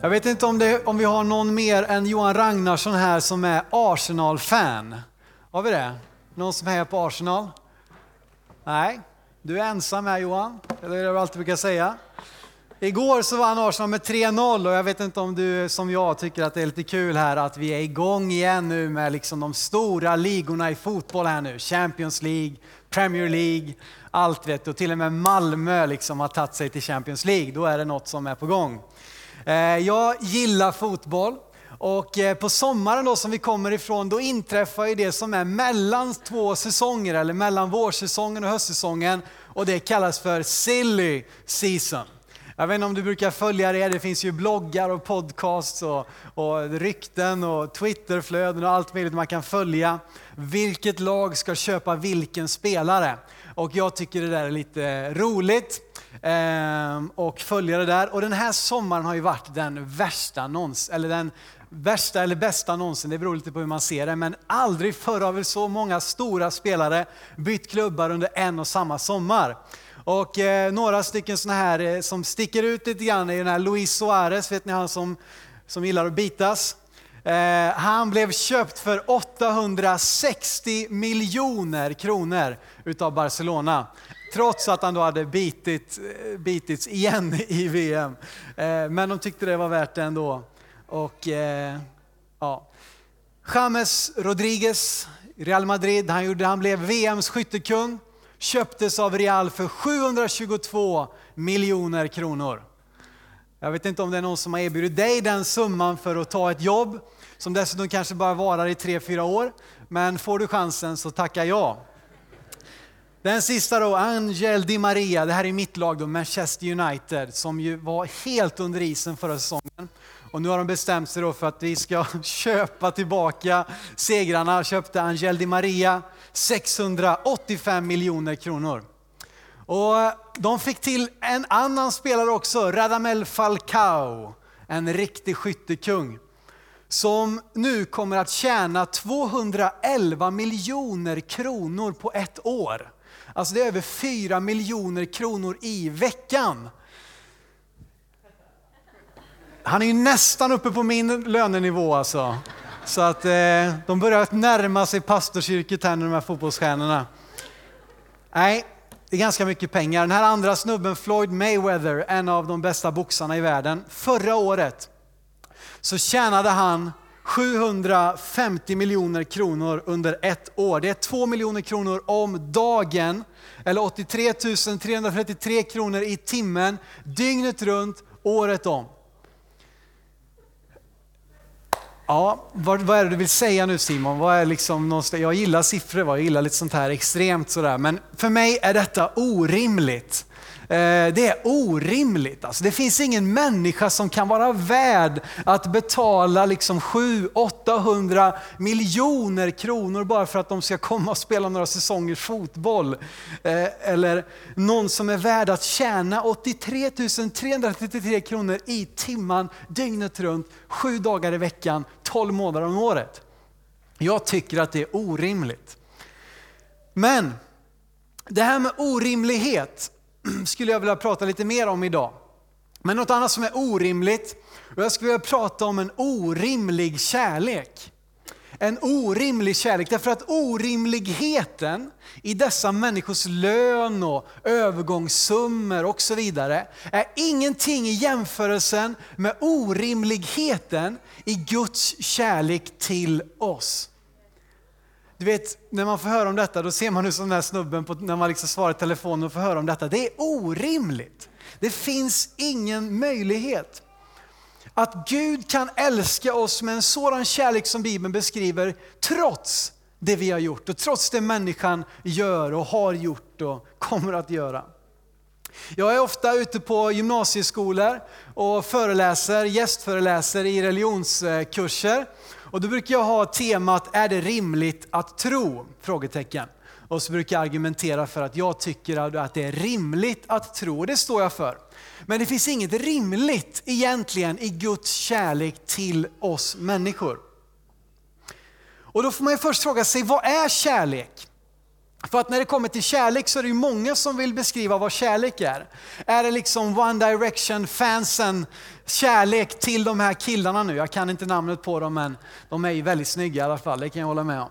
Jag vet inte om, det, om vi har någon mer än Johan Ragnarsson här som är Arsenal-fan. Har vi det? Någon som hejar på Arsenal? Nej, du är ensam här Johan, eller det är det du alltid brukar säga. Igår så vann Arsenal med 3-0 och jag vet inte om du som jag tycker att det är lite kul här att vi är igång igen nu med liksom de stora ligorna i fotboll här nu. Champions League, Premier League, allt vet du. Och till och med Malmö liksom har tagit sig till Champions League. Då är det något som är på gång. Eh, jag gillar fotboll. Och eh, på sommaren då som vi kommer ifrån, då inträffar ju det som är mellan två säsonger, eller mellan vårsäsongen och höstsäsongen. Och det kallas för silly season. Jag vet inte om du brukar följa det, det finns ju bloggar och podcasts och, och rykten och Twitterflöden och allt möjligt man kan följa. Vilket lag ska köpa vilken spelare? Och jag tycker det där är lite roligt eh, och följa det där. Och den här sommaren har ju varit den värsta någonsin, eller den värsta eller bästa någonsin, det beror lite på hur man ser det. Men aldrig förr har väl så många stora spelare bytt klubbar under en och samma sommar. Och eh, några stycken sådana här eh, som sticker ut lite grann är den här Luis Suarez, vet ni han som, som gillar att bitas? Eh, han blev köpt för 860 miljoner kronor utav Barcelona. Trots att han då hade bitit, eh, bitits igen i VM. Eh, men de tyckte det var värt det ändå. Och, eh, ja. James Rodriguez, Real Madrid, han, gjorde, han blev VMs skyttekung köptes av Real för 722 miljoner kronor. Jag vet inte om det är någon som har erbjudit dig den summan för att ta ett jobb som dessutom kanske bara varar i 3-4 år. Men får du chansen så tacka ja. Den sista då, Angel Di Maria. Det här är mitt lag då, Manchester United, som ju var helt under isen förra säsongen. Och nu har de bestämt sig då för att vi ska köpa tillbaka segrarna. Köpte Angel Di Maria 685 miljoner kronor. Och de fick till en annan spelare också, Radamel Falcao, en riktig skyttekung. Som nu kommer att tjäna 211 miljoner kronor på ett år. Alltså det är över 4 miljoner kronor i veckan. Han är ju nästan uppe på min lönenivå alltså. Så att eh, de börjar närma sig pastorsyrket här, nu, de här fotbollsstjärnorna. Nej, det är ganska mycket pengar. Den här andra snubben, Floyd Mayweather, en av de bästa boxarna i världen. Förra året så tjänade han 750 miljoner kronor under ett år. Det är 2 miljoner kronor om dagen, eller 83 333 kronor i timmen, dygnet runt, året om. Ja, vad, vad är det du vill säga nu Simon? Vad är liksom jag gillar siffror, jag gillar lite sånt här extremt sådär. Men för mig är detta orimligt. Eh, det är orimligt. Alltså, det finns ingen människa som kan vara värd att betala liksom 700-800 miljoner kronor bara för att de ska komma och spela några säsonger fotboll. Eh, eller någon som är värd att tjäna 83 333 kronor i timman dygnet runt, sju dagar i veckan, 12 månader om året. Jag tycker att det är orimligt. Men det här med orimlighet skulle jag vilja prata lite mer om idag. Men något annat som är orimligt, och jag skulle vilja prata om en orimlig kärlek. En orimlig kärlek, därför att orimligheten i dessa människors lön och övergångssummor och så vidare är ingenting i jämförelsen med orimligheten i Guds kärlek till oss. Du vet, när man får höra om detta, då ser man hur som den här snubben på, när man liksom svarar i telefonen och får höra om detta. Det är orimligt. Det finns ingen möjlighet. Att Gud kan älska oss med en sådan kärlek som Bibeln beskriver, trots det vi har gjort och trots det människan gör och har gjort och kommer att göra. Jag är ofta ute på gymnasieskolor och föreläser, gästföreläser i religionskurser. Och då brukar jag ha temat, är det rimligt att tro? Frågetecken. Och så brukar jag argumentera för att jag tycker att det är rimligt att tro, och det står jag för. Men det finns inget rimligt egentligen i Guds kärlek till oss människor. Och då får man ju först fråga sig, vad är kärlek? För att när det kommer till kärlek så är det ju många som vill beskriva vad kärlek är. Är det liksom One Direction fansen kärlek till de här killarna nu? Jag kan inte namnet på dem men de är ju väldigt snygga i alla fall, det kan jag hålla med om.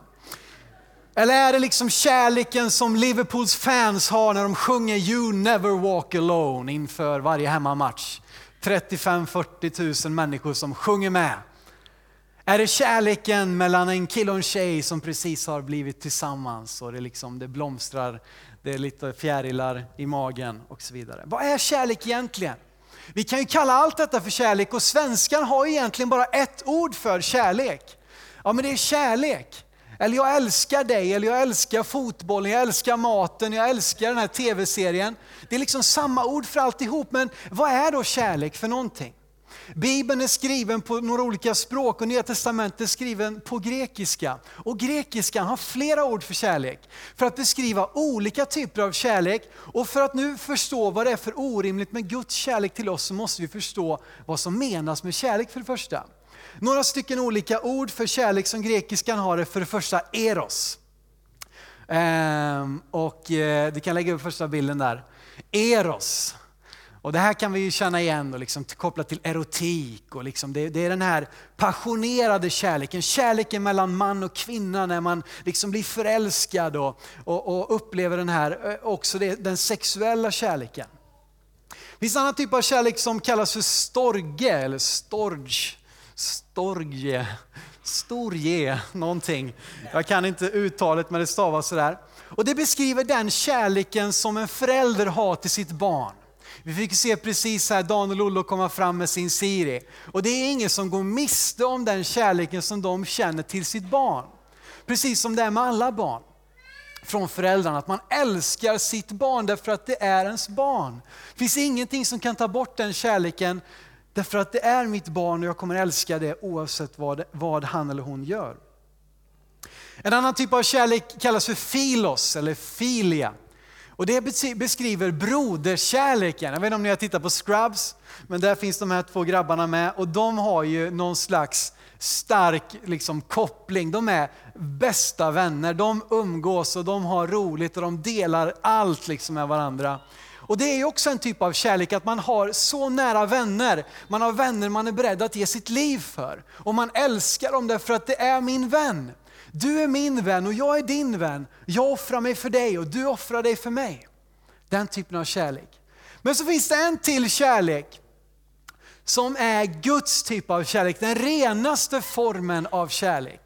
Eller är det liksom kärleken som Liverpools fans har när de sjunger You never walk alone inför varje hemmamatch? 35-40 000 människor som sjunger med. Är det kärleken mellan en kille och en tjej som precis har blivit tillsammans och det, liksom, det blomstrar, det är lite fjärilar i magen och så vidare. Vad är kärlek egentligen? Vi kan ju kalla allt detta för kärlek och svenskan har egentligen bara ett ord för kärlek. Ja men det är kärlek. Eller jag älskar dig, eller jag älskar fotbollen, jag älskar maten, jag älskar den här tv-serien. Det är liksom samma ord för alltihop, men vad är då kärlek för någonting? Bibeln är skriven på några olika språk och Nya Testamentet är skriven på grekiska. Och grekiskan har flera ord för kärlek, för att beskriva olika typer av kärlek. Och för att nu förstå vad det är för orimligt med Guds kärlek till oss så måste vi förstå vad som menas med kärlek för det första. Några stycken olika ord för kärlek som grekiskan har är för det första eros. Ehm, och eh, du kan lägga upp första bilden där. Eros. Och det här kan vi ju känna igen och liksom kopplat till erotik. Och liksom det, det, är den här passionerade kärleken, kärleken mellan man och kvinna när man liksom blir förälskad och, och, och upplever den här, eh, också det, den sexuella kärleken. Det finns en annan typ av kärlek som kallas för storge eller storge. Storge, storge, någonting. Jag kan inte uttalet men det stavas sådär. Och det beskriver den kärleken som en förälder har till sitt barn. Vi fick se precis här Daniel och Ollo komma fram med sin Siri. Och det är ingen som går miste om den kärleken som de känner till sitt barn. Precis som det är med alla barn från föräldrarna, att man älskar sitt barn därför att det är ens barn. Det finns ingenting som kan ta bort den kärleken Därför att det är mitt barn och jag kommer älska det oavsett vad, vad han eller hon gör. En annan typ av kärlek kallas för filos eller filia. Och det beskriver broderskärleken. Jag vet inte om ni har tittat på Scrubs, men där finns de här två grabbarna med och de har ju någon slags stark liksom, koppling. De är bästa vänner, de umgås och de har roligt och de delar allt liksom, med varandra. Och det är också en typ av kärlek att man har så nära vänner. Man har vänner man är beredd att ge sitt liv för. Och man älskar dem därför att det är min vän. Du är min vän och jag är din vän. Jag offrar mig för dig och du offrar dig för mig. Den typen av kärlek. Men så finns det en till kärlek som är Guds typ av kärlek, den renaste formen av kärlek.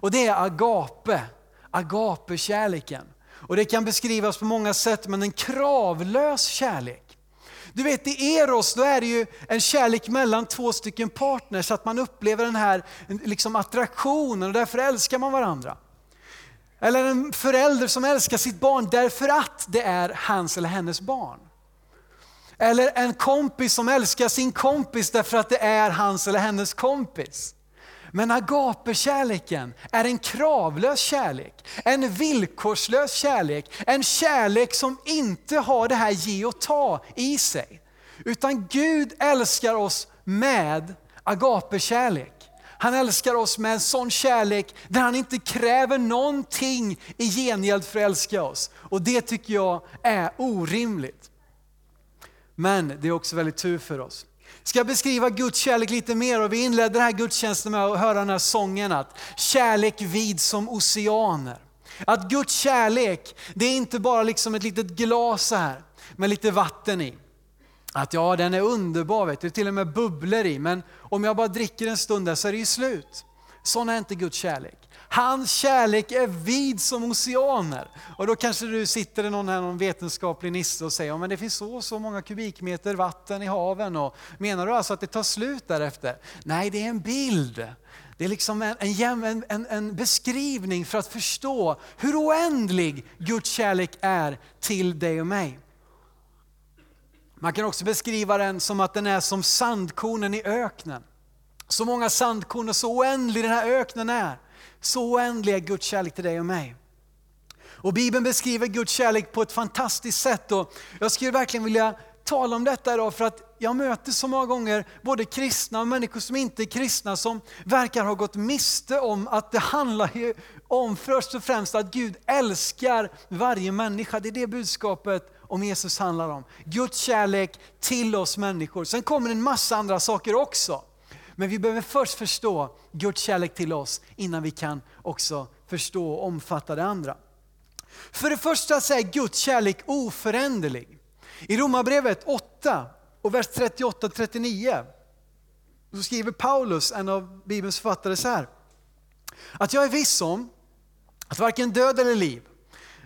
Och det är agape, agape-kärleken. Och det kan beskrivas på många sätt, men en kravlös kärlek. Du vet i Eros, då är det ju en kärlek mellan två stycken partners, så att man upplever den här liksom attraktionen och därför älskar man varandra. Eller en förälder som älskar sitt barn därför att det är hans eller hennes barn. Eller en kompis som älskar sin kompis därför att det är hans eller hennes kompis. Men agapekärleken är en kravlös kärlek, en villkorslös kärlek, en kärlek som inte har det här ge och ta i sig. Utan Gud älskar oss med agapekärlek. Han älskar oss med en sån kärlek där han inte kräver någonting i gengäld för att älska oss. Och det tycker jag är orimligt. Men det är också väldigt tur för oss ska beskriva Guds kärlek lite mer och vi inledde den här gudstjänsten med att höra den här sången att kärlek vid som oceaner. Att Guds kärlek, det är inte bara liksom ett litet glas här med lite vatten i. Att ja, den är underbar, vet du, till och med bubblor i, men om jag bara dricker en stund där så är det ju slut. Sån är inte Guds kärlek. Hans kärlek är vid som oceaner. Och då kanske du sitter någon, här, någon vetenskaplig nisse och säger, ja, men det finns så så många kubikmeter vatten i haven. Och, menar du alltså att det tar slut därefter? Nej, det är en bild. Det är liksom en, en, en, en, beskrivning för att förstå hur oändlig Guds kärlek är till dig och mig. Man kan också beskriva den som att den är som sandkornen i öknen. Så många sandkorn och så oändlig den här öknen är. Så oändlig är Guds kärlek till dig och mig. Och Bibeln beskriver Guds kärlek på ett fantastiskt sätt. Och jag skulle verkligen vilja tala om detta idag för att jag möter så många gånger både kristna och människor som inte är kristna som verkar ha gått miste om att det handlar om först och främst att Gud älskar varje människa. Det är det budskapet om Jesus handlar om. Guds kärlek till oss människor. Sen kommer en massa andra saker också. Men vi behöver först förstå Guds kärlek till oss innan vi kan också förstå och omfatta det andra. För det första så är Guds kärlek oföränderlig. I Romarbrevet 8 och vers 38-39 så skriver Paulus, en av Bibelns författare så här. Att jag är viss om att varken död eller liv,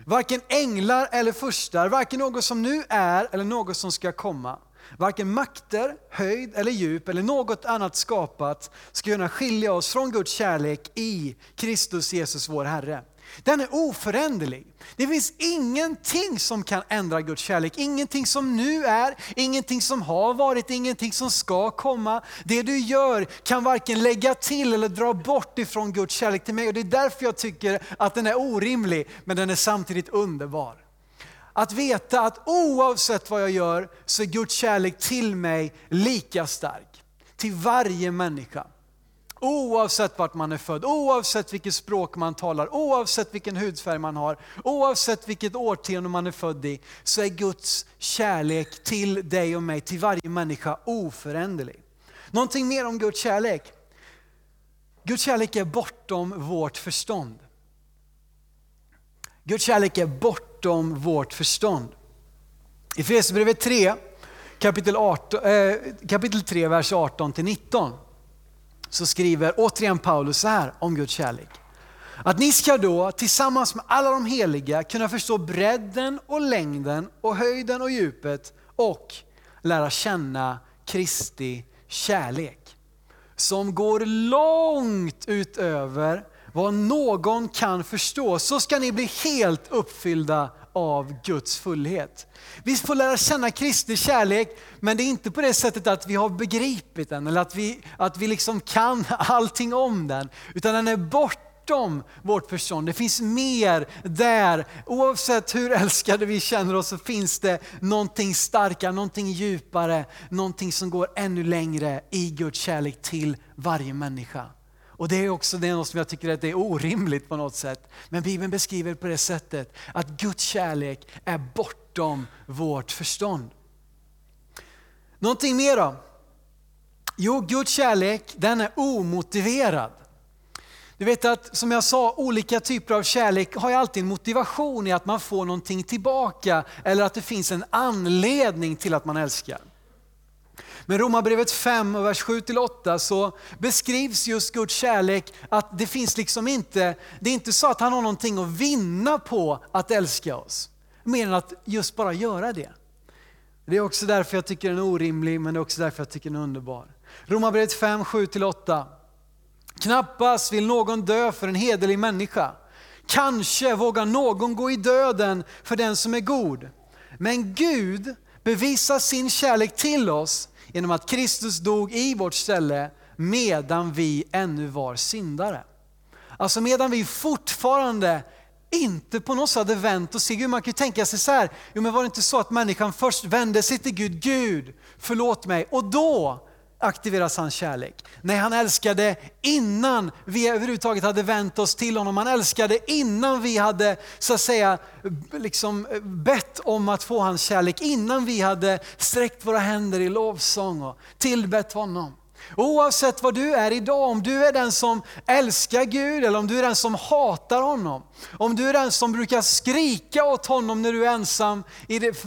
varken änglar eller furstar, varken något som nu är eller något som ska komma, varken makter, höjd eller djup eller något annat skapat ska kunna skilja oss från Guds kärlek i Kristus Jesus vår Herre. Den är oföränderlig. Det finns ingenting som kan ändra Guds kärlek. Ingenting som nu är, ingenting som har varit, ingenting som ska komma. Det du gör kan varken lägga till eller dra bort ifrån Guds kärlek till mig. Och Det är därför jag tycker att den är orimlig, men den är samtidigt underbar. Att veta att oavsett vad jag gör så är Guds kärlek till mig lika stark. Till varje människa. Oavsett vart man är född, oavsett vilket språk man talar, oavsett vilken hudfärg man har, oavsett vilket årtionde man är född i, så är Guds kärlek till dig och mig, till varje människa oföränderlig. Någonting mer om Guds kärlek. Guds kärlek är bortom vårt förstånd. Guds kärlek är bortom bortom vårt förstånd. I Efesierbrevet 3, kapitel, 18, eh, kapitel 3, vers 18-19 så skriver återigen Paulus så här om Guds kärlek. Att ni ska då tillsammans med alla de heliga kunna förstå bredden och längden och höjden och djupet och lära känna Kristi kärlek. Som går långt utöver vad någon kan förstå. Så ska ni bli helt uppfyllda av Guds fullhet. Vi får lära känna Kristi kärlek, men det är inte på det sättet att vi har begripit den eller att vi, att vi liksom kan allting om den, utan den är bortom vårt förstånd. Det finns mer där. Oavsett hur älskade vi känner oss så finns det någonting starkare, någonting djupare, någonting som går ännu längre i Guds kärlek till varje människa. Och det är också det som jag tycker att det är orimligt på något sätt. Men Bibeln beskriver på det sättet att Guds kärlek är bortom vårt förstånd. Någonting mer då? Jo, Guds kärlek den är omotiverad. Du vet att som jag sa, olika typer av kärlek har ju alltid en motivation i att man får någonting tillbaka eller att det finns en anledning till att man älskar. Men Romarbrevet 5 och vers 7-8 så beskrivs just Guds kärlek att det finns liksom inte, det är inte så att han har någonting att vinna på att älska oss. Mer än att just bara göra det. Det är också därför jag tycker den är orimlig, men det är också därför jag tycker den är underbar. Romarbrevet 5, 7-8. Knappast vill någon dö för en hederlig människa. Kanske vågar någon gå i döden för den som är god. Men Gud bevisar sin kärlek till oss genom att Kristus dog i vårt ställe medan vi ännu var syndare. Alltså medan vi fortfarande inte på något sätt hade vänt oss till Gud. Man kan ju tänka sig så här, jo men var det inte så att människan först vände sig till Gud, Gud förlåt mig, och då aktiveras hans kärlek. Nej, han älskade innan vi överhuvudtaget hade vänt oss till honom. Han älskade innan vi hade så att säga liksom bett om att få hans kärlek. Innan vi hade sträckt våra händer i lovsång och tillbett honom. Oavsett vad du är idag, om du är den som älskar Gud eller om du är den som hatar honom. Om du är den som brukar skrika åt honom när du är ensam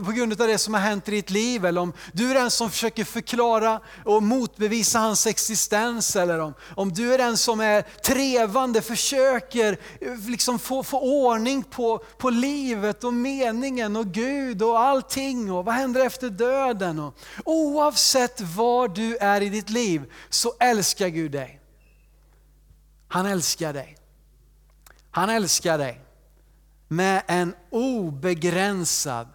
på grund av det som har hänt i ditt liv. Eller om du är den som försöker förklara och motbevisa hans existens. Eller om, om du är den som är trevande, försöker eh, liksom få, få ordning på, på livet och meningen och Gud och allting. Och vad händer efter döden? Och, oavsett var du är i ditt liv så älskar Gud dig. Han älskar dig. Han älskar dig med en obegränsad,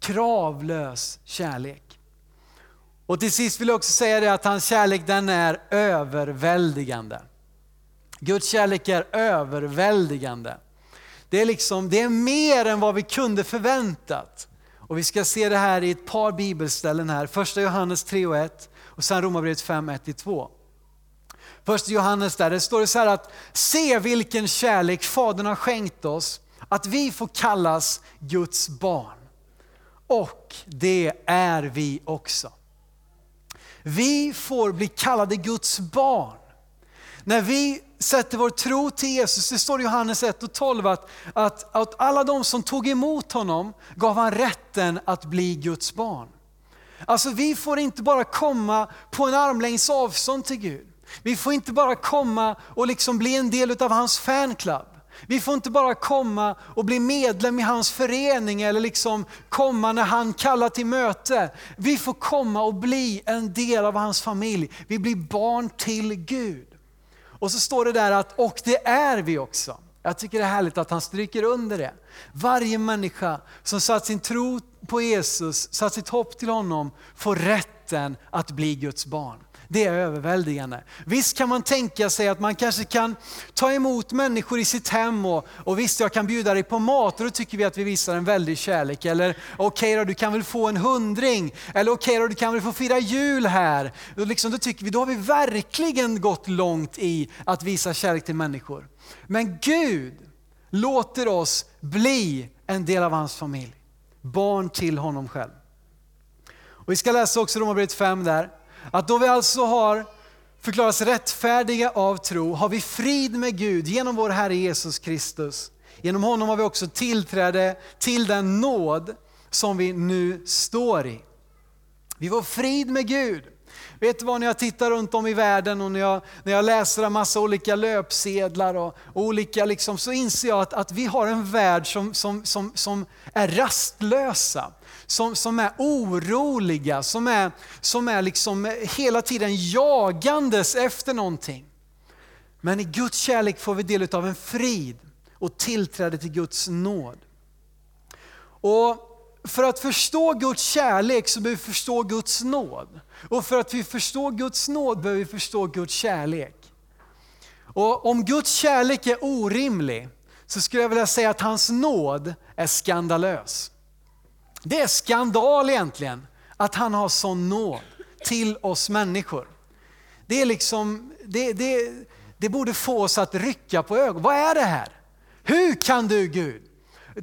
kravlös kärlek. Och till sist vill jag också säga det att hans kärlek den är överväldigande. Guds kärlek är överväldigande. Det är, liksom, det är mer än vad vi kunde förväntat. Och vi ska se det här i ett par bibelställen här. Första Johannes 3 och 1 och sen Romarbrevet 5, 1-2. Först Johannes där, det står det så här att se vilken kärlek Fadern har skänkt oss, att vi får kallas Guds barn. Och det är vi också. Vi får bli kallade Guds barn. När vi sätter vår tro till Jesus, det står i Johannes 1 och 12 att, att, att alla de som tog emot honom gav han rätten att bli Guds barn. Alltså vi får inte bara komma på en armlängds avstånd till Gud. Vi får inte bara komma och liksom bli en del av hans fanclub. Vi får inte bara komma och bli medlem i hans förening eller liksom komma när han kallar till möte. Vi får komma och bli en del av hans familj. Vi blir barn till Gud. Och så står det där att, och det är vi också. Jag tycker det är härligt att han stryker under det. Varje människa som satt sin tro på Jesus, satt sitt hopp till honom, får rätten att bli Guds barn. Det är överväldigande. Visst kan man tänka sig att man kanske kan ta emot människor i sitt hem och, och visst jag kan bjuda dig på mat och då tycker vi att vi visar en väldig kärlek. Eller okej okay då, du kan väl få en hundring. Eller okej okay då, du kan väl få fira jul här. Då, liksom, då tycker vi, då har vi verkligen gått långt i att visa kärlek till människor. Men Gud låter oss bli en del av hans familj. Barn till honom själv. Och vi ska läsa också Romarbrevet 5 där. Att då vi alltså har förklarats rättfärdiga av tro har vi frid med Gud genom vår Herre Jesus Kristus. Genom honom har vi också tillträde till den nåd som vi nu står i. Vi får frid med Gud. Vet du vad, när jag tittar runt om i världen och när jag, när jag läser en massa olika löpsedlar och, och olika, liksom, så inser jag att, att vi har en värld som, som, som, som är rastlösa som, som är oroliga, som är, som är liksom hela tiden jagandes efter någonting. Men i Guds kärlek får vi del av en frid och tillträde till Guds nåd. Och för att förstå Guds kärlek så behöver vi förstå Guds nåd. Och för att vi förstår Guds nåd behöver vi förstå Guds kärlek. Och om Guds kärlek är orimlig så skulle jag vilja säga att hans nåd är skandalös. Det är skandal egentligen att han har sån nåd till oss människor. Det, är liksom, det, det, det borde få oss att rycka på ögonen. Vad är det här? Hur kan du Gud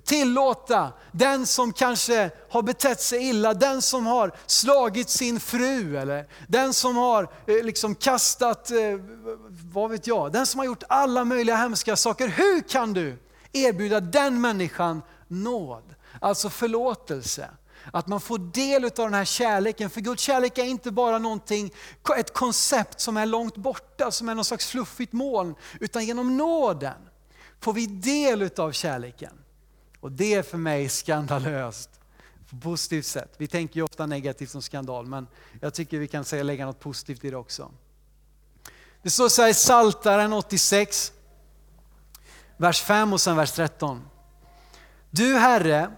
tillåta den som kanske har betett sig illa, den som har slagit sin fru eller den som har eh, liksom kastat, eh, vad vet jag, den som har gjort alla möjliga hemska saker. Hur kan du erbjuda den människan nåd? Alltså förlåtelse. Att man får del av den här kärleken. För Guds kärlek är inte bara någonting, ett koncept som är långt borta, som är någon slags fluffigt moln. Utan genom nåden får vi del av kärleken. Och det är för mig skandalöst. På positivt sätt. Vi tänker ju ofta negativt som skandal, men jag tycker vi kan säga, lägga något positivt i det också. Det står så här i Saltaren 86, vers 5 och sen vers 13. Du Herre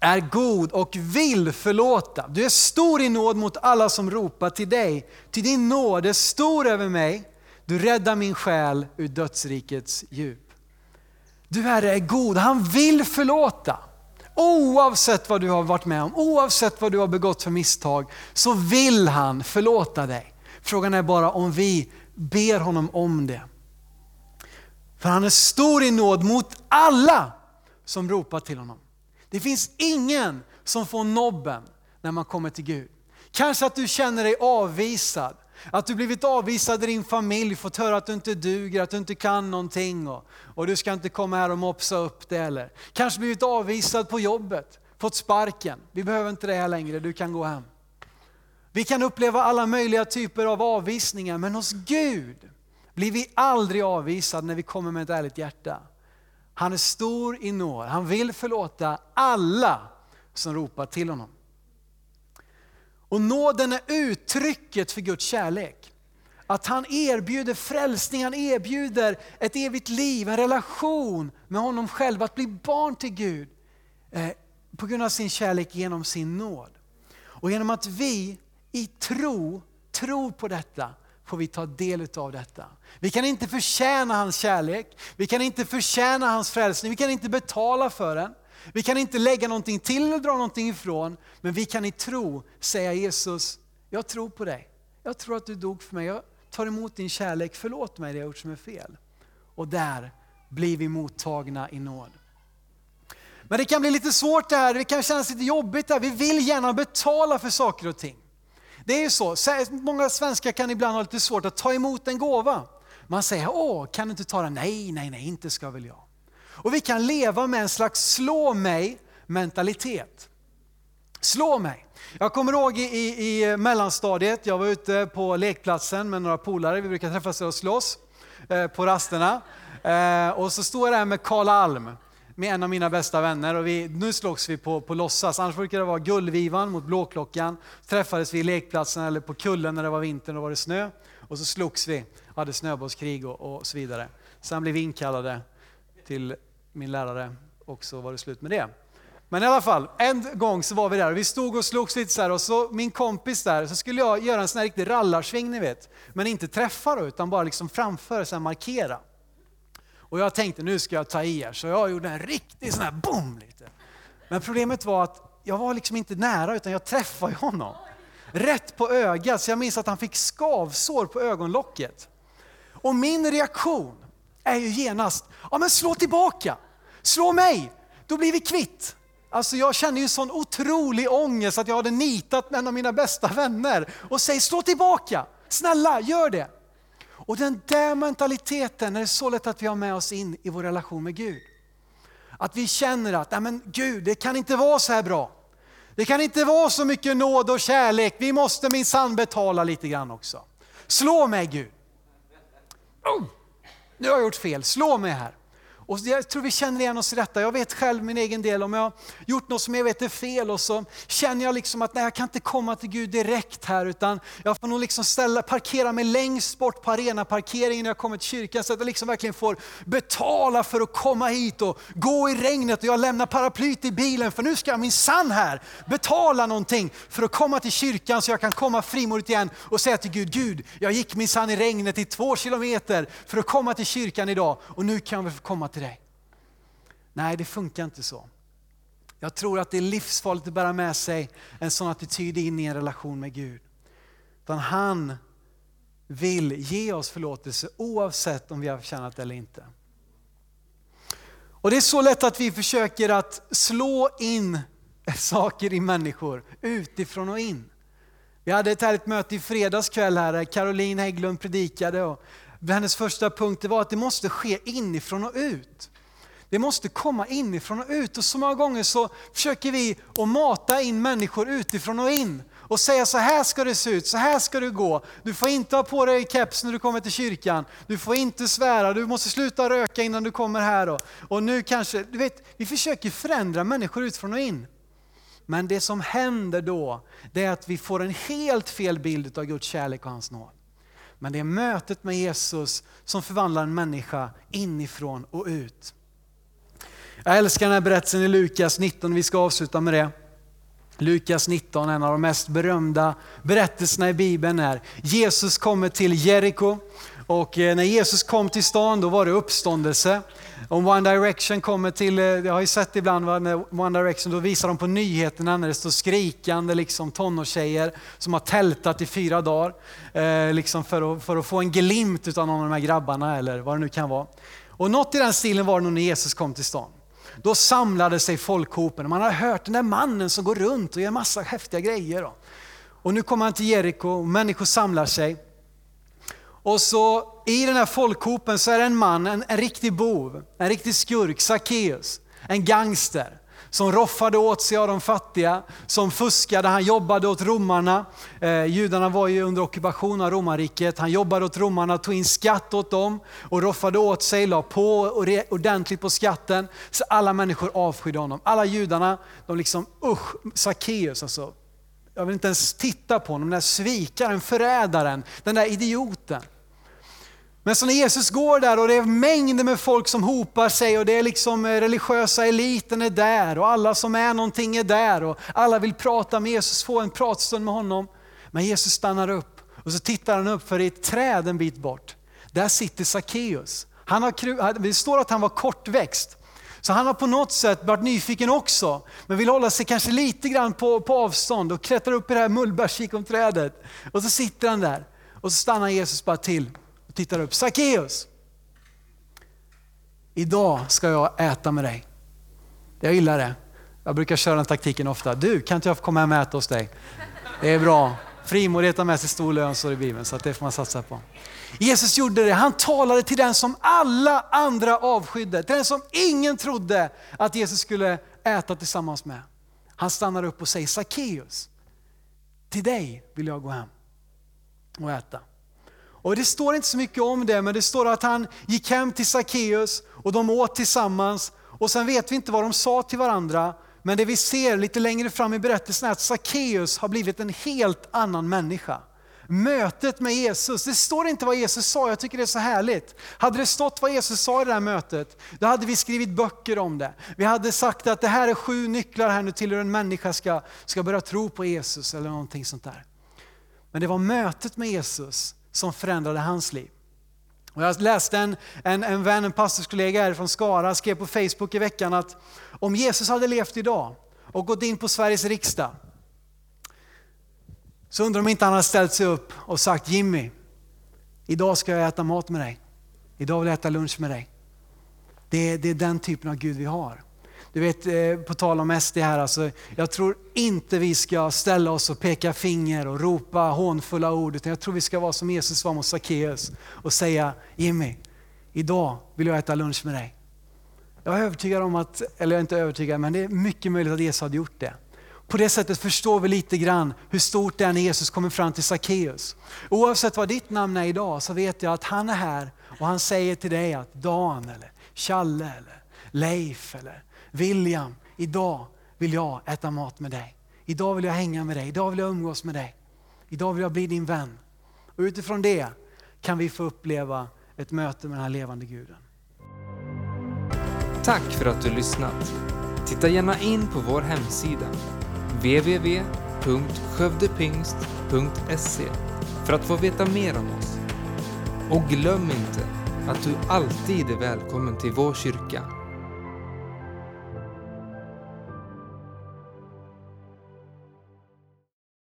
är god och vill förlåta. Du är stor i nåd mot alla som ropar till dig. Till din nåd är stor över mig. Du räddar min själ ur dödsrikets djup. Du Herre är god, han vill förlåta. Oavsett vad du har varit med om, oavsett vad du har begått för misstag, så vill han förlåta dig. Frågan är bara om vi ber honom om det. För han är stor i nåd mot alla som ropar till honom. Det finns ingen som får nobben när man kommer till Gud. Kanske att du känner dig avvisad, att du blivit avvisad i din familj, fått höra att du inte duger, att du inte kan någonting och, och du ska inte komma här och mopsa upp det eller kanske blivit avvisad på jobbet, fått sparken. Vi behöver inte det här längre, du kan gå hem. Vi kan uppleva alla möjliga typer av avvisningar, men hos Gud blir vi aldrig avvisade när vi kommer med ett ärligt hjärta. Han är stor i nåd. Han vill förlåta alla som ropar till honom. Och nåden är uttrycket för Guds kärlek. Att han erbjuder frälsning, han erbjuder ett evigt liv, en relation med honom själv, att bli barn till Gud eh, på grund av sin kärlek genom sin nåd. Och genom att vi i tro, tror på detta, får vi ta del av detta. Vi kan inte förtjäna hans kärlek, vi kan inte förtjäna hans frälsning, vi kan inte betala för den. Vi kan inte lägga någonting till eller dra någonting ifrån, men vi kan i tro säga Jesus, jag tror på dig. Jag tror att du dog för mig, jag tar emot din kärlek, förlåt mig det jag gjort som är fel. Och där blir vi mottagna i nåd. Men det kan bli lite svårt det här, det kan kännas lite jobbigt där. Vi vill gärna betala för saker och ting. Det är ju så, många svenskar kan ibland ha lite svårt att ta emot en gåva. Man säger, åh, kan du inte ta den? Nej, nej, nej, inte ska väl jag. Och vi kan leva med en slags slå mig mentalitet. Slå mig. Jag kommer ihåg i, i, i mellanstadiet, jag var ute på lekplatsen med några polare, vi brukar träffas och slåss eh, på rasterna. Eh, och så står jag där med Karl Alm, med en av mina bästa vänner och vi, nu slogs vi på, på låtsas. Annars brukar det vara Gullvivan mot Blåklockan. Träffades vi i lekplatsen eller på kullen när det var vinter och var det snö. Och så slogs vi, hade snöbollskrig och, och så vidare. Sen blev vi inkallade till min lärare och så var det slut med det. Men i alla fall, en gång så var vi där och vi stod och slogs lite så här och så min kompis där, så skulle jag göra en sån här riktig rallarsving ni vet. Men inte träffa då, utan bara liksom framför, så här markera. Och jag tänkte nu ska jag ta i er, så jag gjorde en riktig sån här boom lite. Men problemet var att jag var liksom inte nära utan jag träffade honom. Rätt på ögat, så jag minns att han fick skavsår på ögonlocket. Och min reaktion är ju genast, ja men slå tillbaka, slå mig, då blir vi kvitt. Alltså jag känner ju sån otrolig ångest att jag hade nitat en av mina bästa vänner och säger slå tillbaka, snälla gör det. Och den där mentaliteten är det så lätt att vi har med oss in i vår relation med Gud. Att vi känner att, nej men Gud, det kan inte vara så här bra. Det kan inte vara så mycket nåd och kärlek, vi måste minsann betala lite grann också. Slå mig Gud. Oh, nu har jag gjort fel, slå mig här. Och jag tror vi känner igen oss i detta. Jag vet själv min egen del, om jag har gjort något som jag vet är fel och så känner jag liksom att nej, jag kan inte komma till Gud direkt här utan jag får nog liksom ställa, parkera mig längst bort på arenaparkeringen när jag kommer till kyrkan så att jag liksom verkligen får betala för att komma hit och gå i regnet och jag lämnar paraplyt i bilen för nu ska jag min sann här betala någonting för att komma till kyrkan så jag kan komma frimodigt igen och säga till Gud, Gud, jag gick min sann i regnet i två kilometer för att komma till kyrkan idag och nu kan jag väl få komma till. Nej, det funkar inte så. Jag tror att det är livsfarligt att bära med sig en sån attityd in i en relation med Gud. Utan han vill ge oss förlåtelse oavsett om vi har förtjänat det eller inte. Och Det är så lätt att vi försöker att slå in saker i människor utifrån och in. Vi hade ett härligt möte i fredags kväll här, Caroline Hägglund predikade och hennes första punkt var att det måste ske inifrån och ut. Det måste komma inifrån och ut och så många gånger så försöker vi att mata in människor utifrån och in och säga så här ska det se ut, så här ska det gå. Du får inte ha på dig keps när du kommer till kyrkan, du får inte svära, du måste sluta röka innan du kommer här. Och, och nu kanske, du vet, vi försöker förändra människor utifrån och in. Men det som händer då, det är att vi får en helt fel bild av Guds kärlek och hans nåd. Men det är mötet med Jesus som förvandlar en människa inifrån och ut. Jag älskar den här berättelsen i Lukas 19, vi ska avsluta med det. Lukas 19, en av de mest berömda berättelserna i Bibeln är Jesus kommer till Jeriko och eh, när Jesus kom till stan då var det uppståndelse. Om One Direction kommer till, eh, jag har ju sett ibland va, när One Direction, då visar de på nyheterna när det står skrikande liksom, tonårstjejer som har tältat i fyra dagar. Eh, liksom för, att, för att få en glimt av någon av de här grabbarna eller vad det nu kan vara. Och något i den stilen var det nog när Jesus kom till stan. Då samlade sig folkhopen. Man har hört den där mannen som går runt och gör massa häftiga grejer. Och nu kommer han till Jeriko och människor samlar sig. Och så i den här folkhopen så är det en man, en, en riktig bov, en riktig skurk, Sackeus, en gangster som roffade åt sig av de fattiga, som fuskade, han jobbade åt romarna. Eh, judarna var ju under ockupation av romarriket. Han jobbade åt romarna, tog in skatt åt dem och roffade åt sig, la på ordentligt på skatten. Så alla människor avskydde honom. Alla judarna, de liksom usch, Sackeus alltså. Jag vill inte ens titta på honom, den där svikaren, förrädaren, den där idioten. Men så när Jesus går där och det är mängder med folk som hopar sig och det är liksom eh, religiösa eliten är där och alla som är någonting är där och alla vill prata med Jesus, få en pratstund med honom. Men Jesus stannar upp och så tittar han upp för i ett träd en bit bort. Där sitter Sackeus. Han har, det står att han var kortväxt. Så han har på något sätt varit nyfiken också, men vill hålla sig kanske lite grann på, på avstånd och klättrar upp i det här mullbärsfikonträdet. Och så sitter han där och så stannar Jesus bara till tittar upp. Sackeus! Idag ska jag äta med dig. Jag gillar det. Jag brukar köra den taktiken ofta. Du, kan inte jag få komma hem och äta hos dig? Det är bra. Frimodighet har med sig stor lön, står i Bibeln, så det får man satsa på. Jesus gjorde det, han talade till den som alla andra avskydde, till den som ingen trodde att Jesus skulle äta tillsammans med. Han stannar upp och säger Sackeus, till dig vill jag gå hem och äta. Och Det står inte så mycket om det, men det står att han gick hem till Sackeus och de åt tillsammans. Och sen vet vi inte vad de sa till varandra, men det vi ser lite längre fram i berättelsen är att Sackeus har blivit en helt annan människa. Mötet med Jesus, det står inte vad Jesus sa, jag tycker det är så härligt. Hade det stått vad Jesus sa i det här mötet, då hade vi skrivit böcker om det. Vi hade sagt att det här är sju nycklar här nu till hur en människa ska, ska börja tro på Jesus eller någonting sånt där. Men det var mötet med Jesus som förändrade hans liv. Och jag läste en, en, en vän, en pastorskollega här från Skara, skrev på Facebook i veckan att om Jesus hade levt idag och gått in på Sveriges riksdag, så undrar om inte han hade ställt sig upp och sagt Jimmy, idag ska jag äta mat med dig. Idag vill jag äta lunch med dig. Det, det är den typen av Gud vi har. Du vet, eh, på tal om SD här, alltså, jag tror inte vi ska ställa oss och peka finger och ropa hånfulla ord, utan jag tror vi ska vara som Jesus var mot Sackeus och säga Jimmy, idag vill jag äta lunch med dig. Jag är övertygad om att, eller jag är inte övertygad, men det är mycket möjligt att Jesus hade gjort det. På det sättet förstår vi lite grann hur stort det är när Jesus kommer fram till Sackeus. Oavsett vad ditt namn är idag så vet jag att han är här och han säger till dig att Dan eller Challe eller Leif eller William, idag vill jag äta mat med dig. Idag vill jag hänga med dig, idag vill jag umgås med dig. Idag vill jag bli din vän. Och utifrån det kan vi få uppleva ett möte med den här levande guden. Tack för att du lyssnat. Titta gärna in på vår hemsida www.skövdepingst.se för att få veta mer om oss. Och glöm inte att du alltid är välkommen till vår kyrka